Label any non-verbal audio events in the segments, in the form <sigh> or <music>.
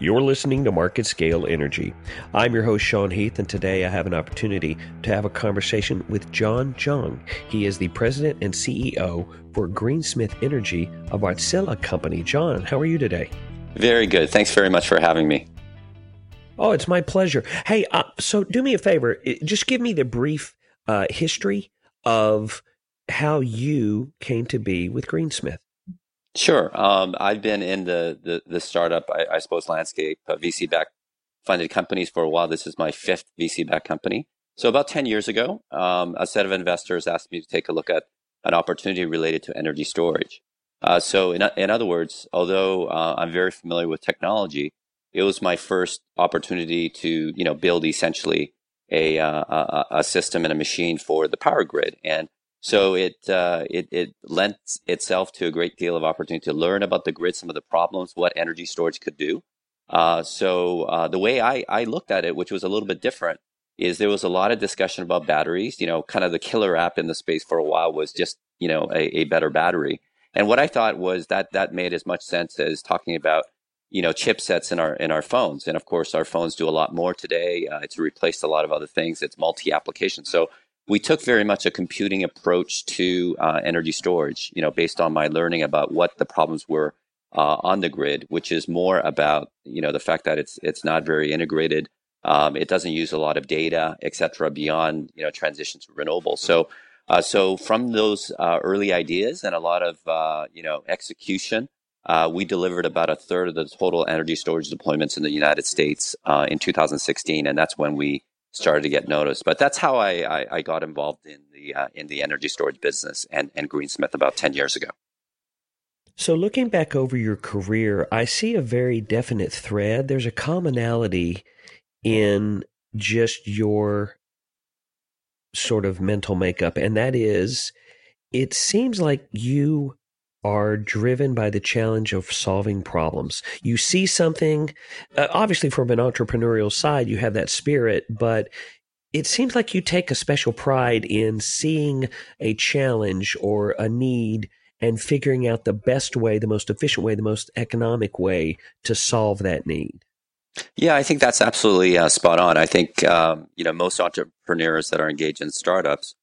You're listening to Market Scale Energy. I'm your host, Sean Heath, and today I have an opportunity to have a conversation with John Jung. He is the president and CEO for Greensmith Energy, a Wärtsilä company. John, how are you today? Very good. Thanks very much for having me. Oh, it's my pleasure. Hey, uh, so do me a favor. Just give me the brief uh, history of how you came to be with Greensmith. Sure. Um, I've been in the the, the startup, I, I suppose, landscape, uh, VC backed funded companies for a while. This is my fifth VC backed company. So about ten years ago, um, a set of investors asked me to take a look at an opportunity related to energy storage. Uh, so, in, in other words, although uh, I'm very familiar with technology, it was my first opportunity to you know build essentially a, uh, a, a system and a machine for the power grid and so it, uh, it, it lends itself to a great deal of opportunity to learn about the grid, some of the problems, what energy storage could do. Uh, so uh, the way I, I looked at it, which was a little bit different, is there was a lot of discussion about batteries. You know, kind of the killer app in the space for a while was just you know a, a better battery. And what I thought was that that made as much sense as talking about you know chipsets in our in our phones. And of course, our phones do a lot more today. Uh, it's replaced a lot of other things. It's multi application. So we took very much a computing approach to uh, energy storage, you know, based on my learning about what the problems were uh, on the grid, which is more about, you know, the fact that it's it's not very integrated. Um, it doesn't use a lot of data, et cetera, beyond, you know, transition to renewables. So, uh, so from those uh, early ideas and a lot of, uh, you know, execution, uh, we delivered about a third of the total energy storage deployments in the United States in 2016. And that's when we started to get noticed. But that's how I, I, I got involved in the uh, in the energy storage business and, and Greensmith about ten years ago. So, looking back over your career, I see a very definite thread. There's a commonality in just your sort of mental makeup, and that is it seems like you are driven by the challenge of solving problems. You see something, uh, obviously, from an entrepreneurial side, you have that spirit, but it seems like you take a special pride in seeing a challenge or a need and figuring out the best way, the most efficient way, the most economic way to solve that need. Yeah, I think that's absolutely uh, spot on. I think um, you know most entrepreneurs that are engaged in startups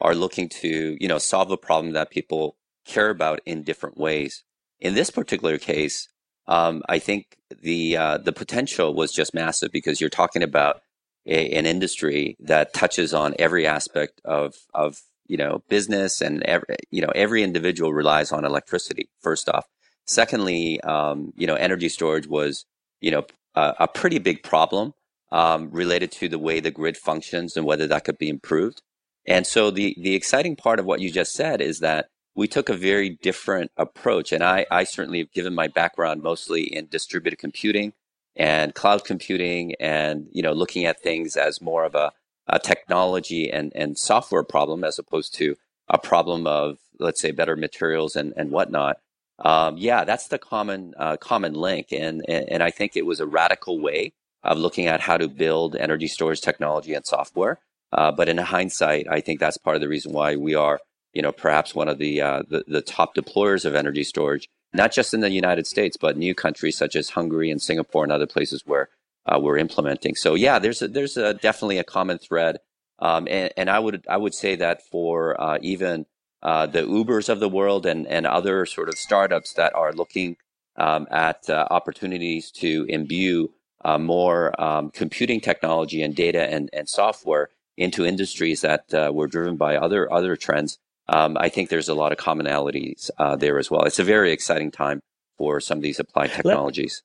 are looking to you know solve a problem that people care about in different ways. In this particular case, um, I think the uh, the potential was just massive because you're talking about a, an industry that touches on every aspect of of you know business and every, you know every individual relies on electricity. First off, secondly, um, you know energy storage was you know a, a pretty big problem um, related to the way the grid functions and whether that could be improved. And so the the exciting part of what you just said is that we took a very different approach. And I, I certainly have given my background mostly in distributed computing and cloud computing and, you know, looking at things as more of a, a technology and, and software problem as opposed to a problem of, let's say, better materials and, and whatnot. Um, yeah, that's the common, uh, common link. And, and, and I think it was a radical way of looking at how to build energy storage technology and software. Uh, but in hindsight, I think that's part of the reason why we are you know, perhaps one of the, uh, the, the top deployers of energy storage, not just in the United States, but new countries such as Hungary and Singapore and other places where uh, we're implementing. So yeah, there's a, there's a, definitely a common thread, um, and, and I would I would say that for uh, even uh, the Ubers of the world and and other sort of startups that are looking um, at uh, opportunities to imbue uh, more um, computing technology and data and, and software into industries that were driven by other other trends um, I think there's a lot of commonalities uh, there as well. It's a very exciting time for some of these applied technologies.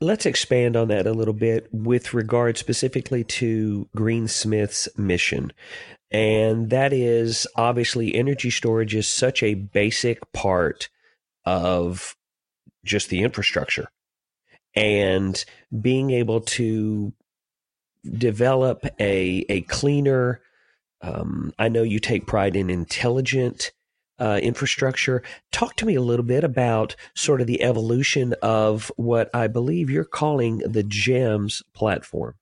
Let, us expand on that a little bit with regard specifically to Greensmith's mission. And that is obviously energy storage is such a basic part of just the infrastructure. And being able to develop a, a cleaner, um, I know you take pride in intelligent uh, infrastructure. Talk to me a little bit about sort of the evolution of what I believe you're calling the GEMS platform.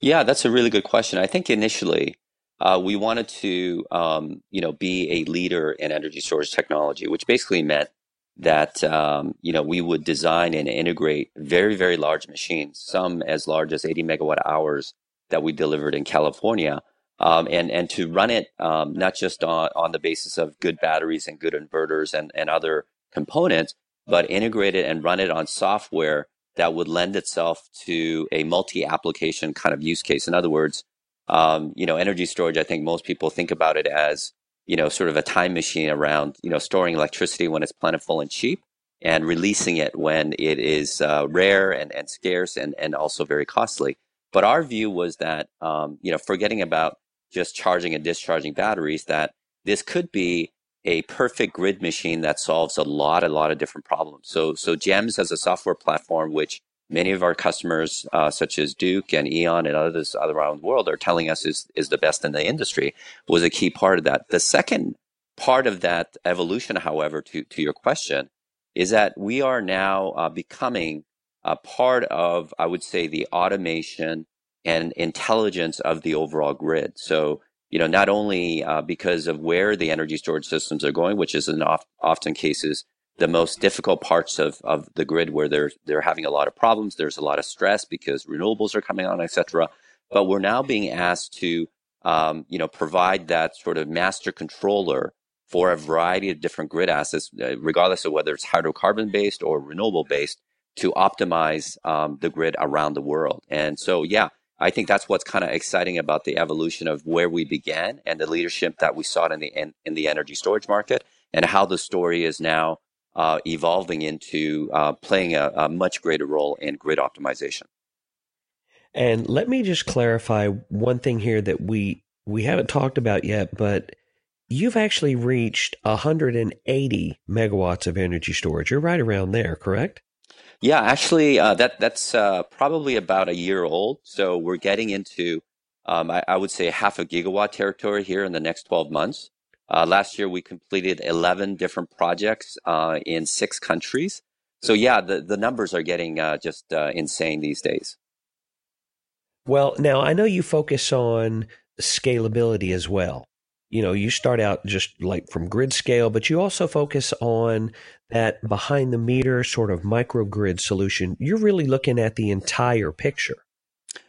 Yeah, that's a really good question. I think initially uh, we wanted to, um, you know, be a leader in energy storage technology, which basically meant that um, you know we would design and integrate very very large machines, some as large as 80 megawatt hours that we delivered in California, um, and and to run it um, not just on on the basis of good batteries and good inverters and and other components, but integrate it and run it on software that would lend itself to a multi-application kind of use case. In other words, um, you know, energy storage. I think most people think about it as you know, sort of a time machine around, you know, storing electricity when it's plentiful and cheap and releasing it when it is uh, rare and, and scarce and, and also very costly. But our view was that, um, you know, forgetting about just charging and discharging batteries, that this could be a perfect grid machine that solves a lot, a lot of different problems. So, so GEMS as a software platform, which many of our customers, uh, such as Duke and E.ON and others around the world, are telling us is is the best in the industry, was a key part of that. The second part of that evolution, however, to to your question, is that we are now uh, becoming a part of, I would say, the automation and intelligence of the overall grid. So. You know, not only uh, because of where the energy storage systems are going, which is in oft, often cases the most difficult parts of, of the grid where they're they're having a lot of problems. There's a lot of stress because renewables are coming on, etc. But we're now being asked to um, you know provide that sort of master controller for a variety of different grid assets, uh, regardless of whether it's hydrocarbon based or renewable based, to optimize um, the grid around the world. And so, yeah, I think that's what's kind of exciting about the evolution of where we began and the leadership that we saw in the in, in the energy storage market, and how the story is now uh, evolving into uh, playing a, a, much greater role in grid optimization. And let me just clarify one thing here that we we haven't talked about yet, but you've actually reached 180 megawatts of energy storage. You're right around there, correct? Yeah, actually, uh, that that's uh, probably about a year old. So we're getting into, um, I, I, would say, half a gigawatt territory here in the next 12 months. Uh, last year, we completed 11 different projects uh, in six countries. So, yeah, the, the numbers are getting uh, just uh, insane these days. Well, now I know you focus on scalability as well. You know, you start out just like from grid scale, but you also focus on that behind the meter sort of microgrid solution. You're really looking at the entire picture.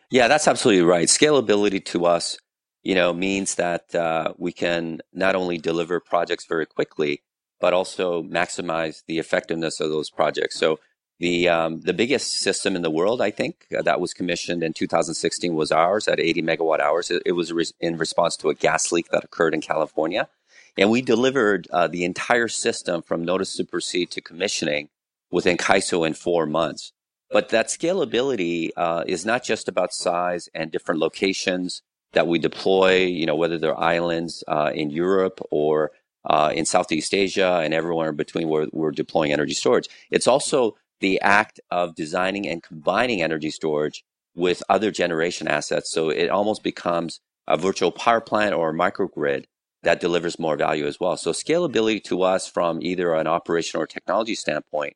Yeah, that's absolutely right. Scalability to us you know, means that uh, we can not only deliver projects very quickly, but also maximize the effectiveness of those projects. So the um, the biggest system in the world, I think, uh, that was commissioned in 2016 was ours at 80 megawatt hours. It, it was re- in response to a gas leak that occurred in California, and we delivered uh, the entire system from notice to proceed to commissioning within CAISO in four months. But that scalability uh, is not just about size and different locations that we deploy, you know, whether they're islands uh, in Europe or uh, in Southeast Asia and everywhere in between where we're deploying energy storage. It's also the act of designing and combining energy storage with other generation assets. So it almost becomes a virtual power plant or a microgrid that delivers more value as well. So scalability to us from either an operation or technology standpoint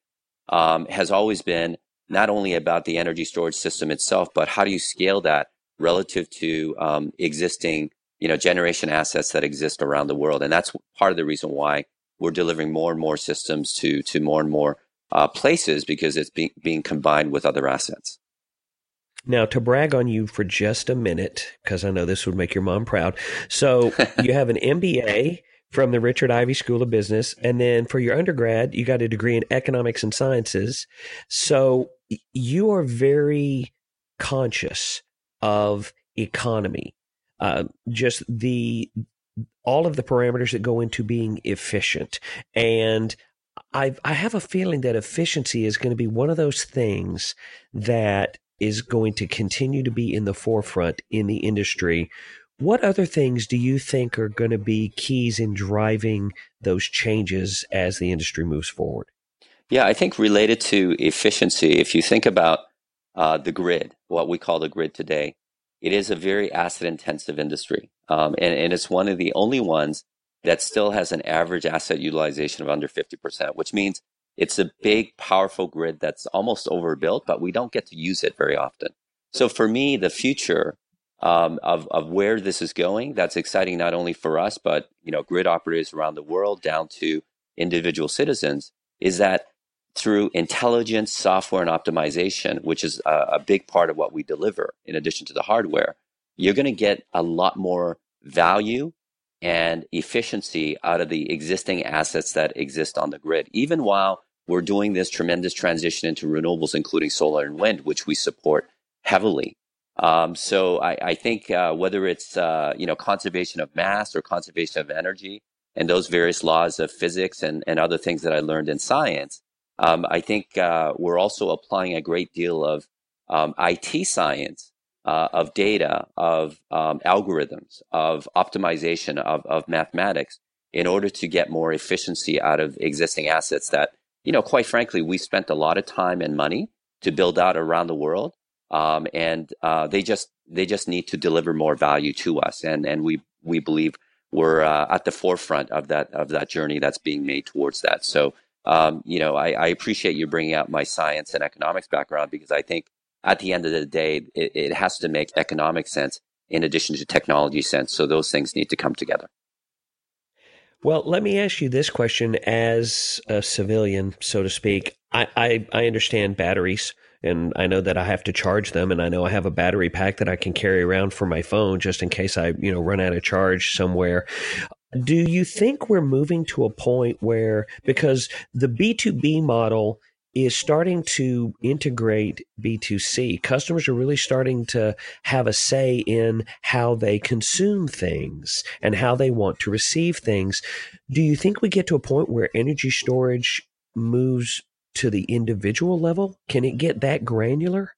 um, has always been not only about the energy storage system itself, but how do you scale that relative to um, existing you know generation assets that exist around the world and that's part of the reason why we're delivering more and more systems to to more and more uh, places because it's being being combined with other assets now, to brag on you for just a minute, because I know this would make your mom proud. So, <laughs> you have an MBA from the Richard Ivey School of Business. And then for your undergrad, you got a degree in economics and sciences. So, you are very conscious of economy. Uh, just the all of the parameters that go into being efficient. And I I have a feeling that efficiency is going to be one of those things that is going to continue to be in the forefront in the industry. What other things do you think are going to be keys in driving those changes as the industry moves forward? Yeah, I think related to efficiency, if you think about uh, the grid, what we call the grid today. It is a very asset intensive industry. Um, and, and it's one of the only ones that still has an average asset utilization of under 50%, which means it's a big, powerful grid that's almost overbuilt, but we don't get to use it very often. So for me, the future um, of, of where this is going, that's exciting not only for us, but you know, grid operators around the world down to individual citizens, is that through intelligence, software, and optimization, which is a, a big part of what we deliver in addition to the hardware, you're going to get a lot more value and efficiency out of the existing assets that exist on the grid, even while we're doing this tremendous transition into renewables, including solar and wind, which we support heavily. Um, so I, I think uh, whether it's uh, you know conservation of mass or conservation of energy and those various laws of physics and, and other things that I learned in science, um, I think uh, we're also applying a great deal of um, IT science, uh, of data, of um, algorithms, of optimization, of, of mathematics in order to get more efficiency out of existing assets that, you know, quite frankly, we spent a lot of time and money to build out around the world. Um, and uh, they just they just need to deliver more value to us, and and we we believe we're uh, at the forefront of that of that journey that's being made towards that. So um, you know, I, I, appreciate you bringing out my science and economics background because I think at the end of the day, it, it has to make economic sense in addition to technology sense. So those things need to come together. Well, let me ask you this question as a civilian, so to speak. I, I, I, understand batteries and I know that I have to charge them and I know I have a battery pack that I can carry around for my phone just in case I, you know, run out of charge somewhere. Do you think we're moving to a point where, because the B2B model is starting to integrate B2C. Customers are really starting to have a say in how they consume things and how they want to receive things. Do you think we get to a point where energy storage moves to the individual level? Can it get that granular?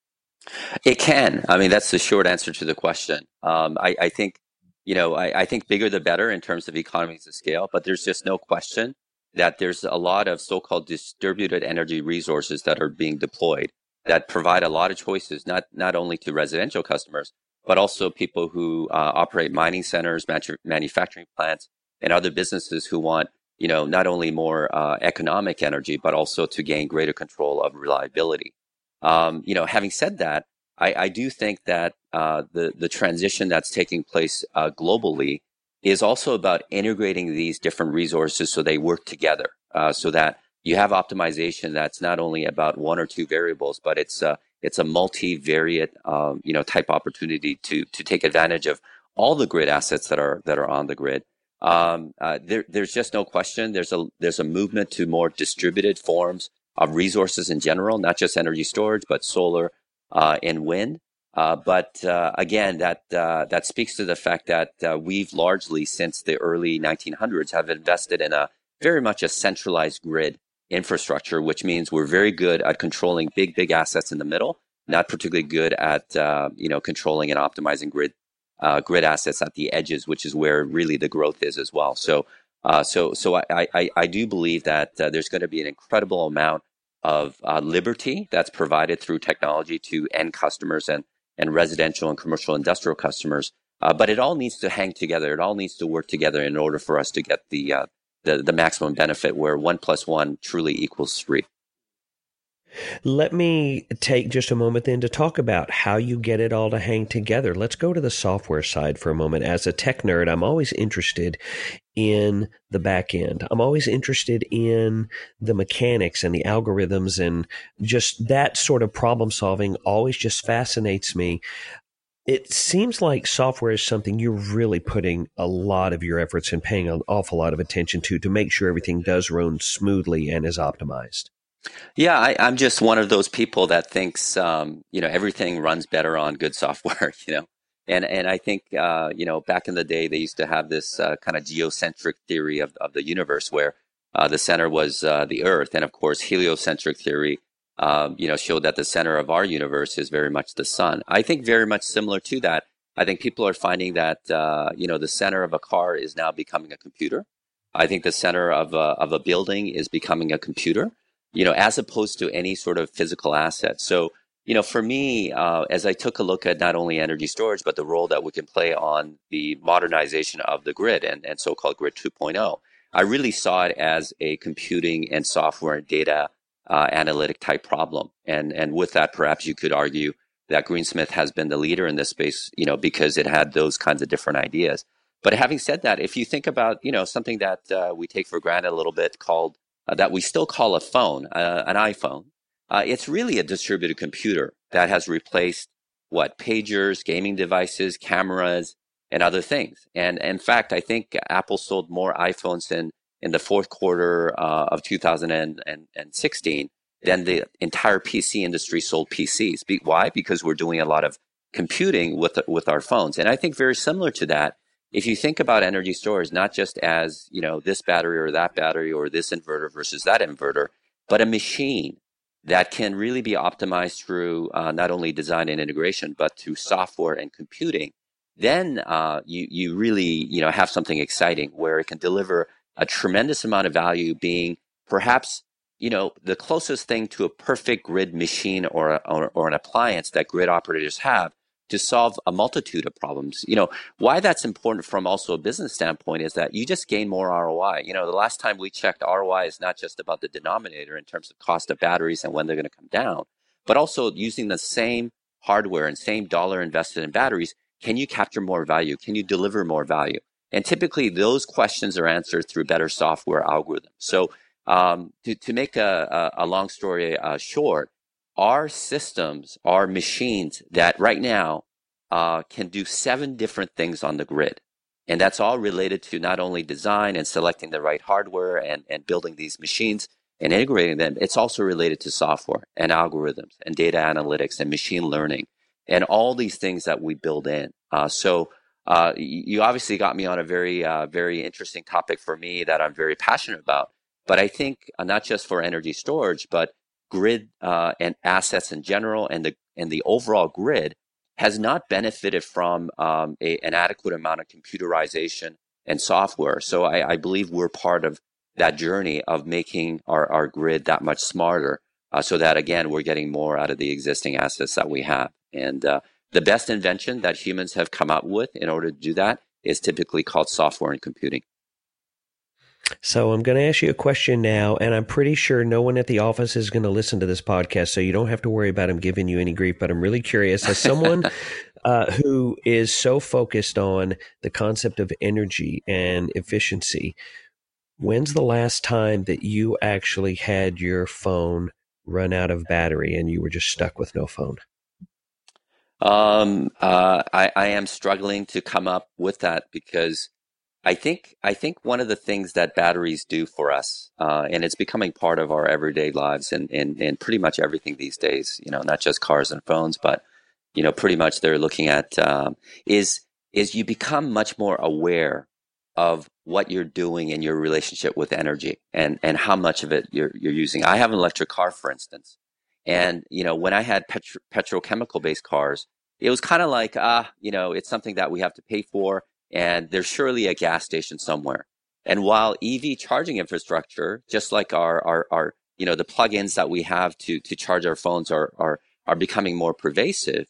It can. I mean, that's the short answer to the question. Um, I, I, think you know, I, I think bigger the better in terms of economies of scale, but there's just no question that there's a lot of so-called distributed energy resources that are being deployed that provide a lot of choices, not, not only to residential customers, but also people who uh, operate mining centers, manufacturing plants, and other businesses who want, you know, not only more uh, economic energy, but also to gain greater control of reliability. Um, you know, having said that, I, I do think that uh, the the transition that's taking place uh, globally is also about integrating these different resources so they work together, uh, so that you have optimization that's not only about one or two variables, but it's a it's a multivariate um, you know type opportunity to to take advantage of all the grid assets that are that are on the grid. Um, uh, there, there's just no question. There's a there's a movement to more distributed forms of resources in general, not just energy storage, but solar, uh, in wind. Uh, but uh, again, that uh, that speaks to the fact that uh, we've largely, since the early 1900s, have invested in a very much a centralized grid infrastructure, which means we're very good at controlling big, big assets in the middle, not particularly good at uh, you know controlling and optimizing grid grid assets at the edges, which is where really the growth is as well. So, so, so I, I, I do believe that there's going to be an incredible amount of liberty that's provided through technology to end customers and, and residential and commercial industrial customers. Uh, but it all needs to hang together. It all needs to work together in order for us to get the, uh, the, the maximum benefit where one plus one truly equals three. Let me take just a moment then to talk about how you get it all to hang together. Let's go to the software side for a moment. As a tech nerd, I'm always interested in the back end. I'm always interested in the mechanics and the algorithms and just that sort of problem solving always just fascinates me. It seems like software is something you're really putting a lot of your efforts and paying an awful lot of attention to to make sure everything does run smoothly and is optimized. Yeah, I, am just one of those people that thinks, um, you know, everything runs better on good software, <laughs> you know, and and I think, uh, you know, back in the day they used to have this uh, kind of geocentric theory of of the universe where uh, the center was uh, the Earth, and of course heliocentric theory, um, you know, showed that the center of our universe is very much the sun. I think very much similar to that. I think people are finding that uh, you know the center of a car is now becoming a computer. I think the center of a, of a building is becoming a computer you know, as opposed to any sort of physical asset. So, you know, for me, uh, as I took a look at not only energy storage, but the role that we can play on the modernization of the grid and, and so-called grid 2.0, I really saw it as a computing and software and data uh, analytic type problem. And, and with that, perhaps you could argue that Greensmith has been the leader in this space, you know, because it had those kinds of different ideas. But having said that, if you think about, you know, something that uh, we take for granted a little bit called that we still call a phone, uh, an iPhone, uh, it's really a distributed computer that has replaced what pagers, gaming devices, cameras, and other things. And in fact, I think Apple sold more iPhones in in the fourth quarter uh, of 2016 than the entire PC industry sold PCs. Why? Because we're doing a lot of computing with with our phones. And I think very similar to that, if you think about energy storage not just as you know this battery or that battery or this inverter versus that inverter, but a machine that can really be optimized through uh, not only design and integration, but through software and computing, then uh, you you really you know have something exciting where it can deliver a tremendous amount of value, being perhaps you know the closest thing to a perfect grid machine or, a, or, or an appliance that grid operators have to solve a multitude of problems. You know, why that's important from also a business standpoint is that you just gain more ROI. You know, the last time we checked, ROI is not just about the denominator in terms of cost of batteries and when they're going to come down, but also using the same hardware and same dollar invested in batteries. Can you capture more value? Can you deliver more value? And typically those questions are answered through better software algorithms. So, um, to, to make a, a, a long story uh, short, our systems are machines that right now uh, can do seven different things on the grid. And that's all related to not only design and selecting the right hardware and, and building these machines and integrating them. It's also related to software and algorithms and data analytics and machine learning and all these things that we build in. Uh, so uh, you obviously got me on a very, uh, very interesting topic for me that I'm very passionate about. But I think uh, not just for energy storage, but grid uh, and assets in general and the and the overall grid has not benefited from um, a, an adequate amount of computerization and software. So I, I, believe we're part of that journey of making our, our grid that much smarter uh, so that again we're getting more out of the existing assets that we have. And uh, the best invention that humans have come up with in order to do that is typically called software and computing. So I'm going to ask you a question now, and I'm pretty sure no one at the office is going to listen to this podcast, so you don't have to worry about him giving you any grief. But I'm really curious, as someone <laughs> uh, who is so focused on the concept of energy and efficiency, when's the last time that you actually had your phone run out of battery and you were just stuck with no phone? Um, uh, I, I am struggling to come up with that because I think I think one of the things that batteries do for us, uh, and it's becoming part of our everyday lives and, and and pretty much everything these days. You know, not just cars and phones, but you know, pretty much they're looking at um, is is you become much more aware of what you're doing in your relationship with energy and and how much of it you're you're using. I have an electric car, for instance, and you know, when I had petro- petrochemical based cars, it was kind of like ah, you know, it's something that we have to pay for and there's surely a gas station somewhere. And while EV charging infrastructure, just like our, our, our, you know, the plugins that we have to, to charge our phones are, are, are becoming more pervasive.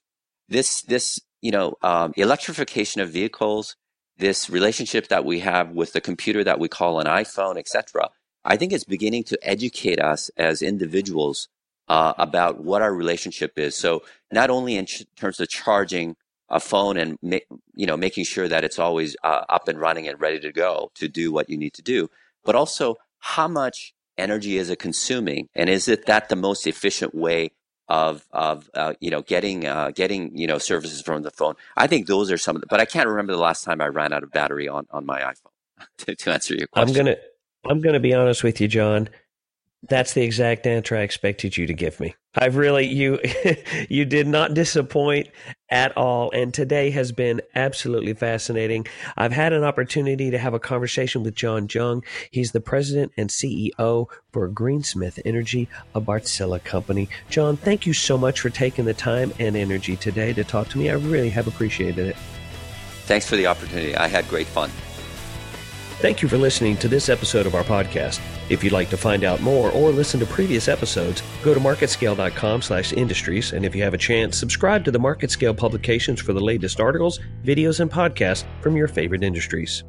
This, this, you know, um, electrification of vehicles, this relationship that we have with the computer that we call an iPhone, etc. I think it's beginning to educate us as individuals uh, about what our relationship is. So not only in ch- terms of charging a phone and ma- you know making sure that it's always uh, up and running and ready to go to do what you need to do. But also how much energy is it consuming? And is it that the most efficient way of of uh, you know getting uh, getting you know services from the phone? I think those are some of the but i can't remember the last time i ran out of battery on on my iphone <laughs> to, to answer your question. i'm gonna i'm gonna be honest with you john that's the exact answer I expected you to give me. I've really you <laughs> you did not disappoint at all and today has been absolutely fascinating. I've had an opportunity to have a conversation with John Jung. He's the president and CEO for Greensmith Energy, a Wärtsilä company. John, thank you so much for taking the time and energy today to talk to me. I really have appreciated it. Thanks for the opportunity. I had great fun. Thank you for listening to this episode of our podcast. If you'd like to find out more or listen to previous episodes, go to marketscale.com slash industries. And if you have a chance, subscribe to the MarketScale publications for the latest articles, videos, and podcasts from your favorite industries.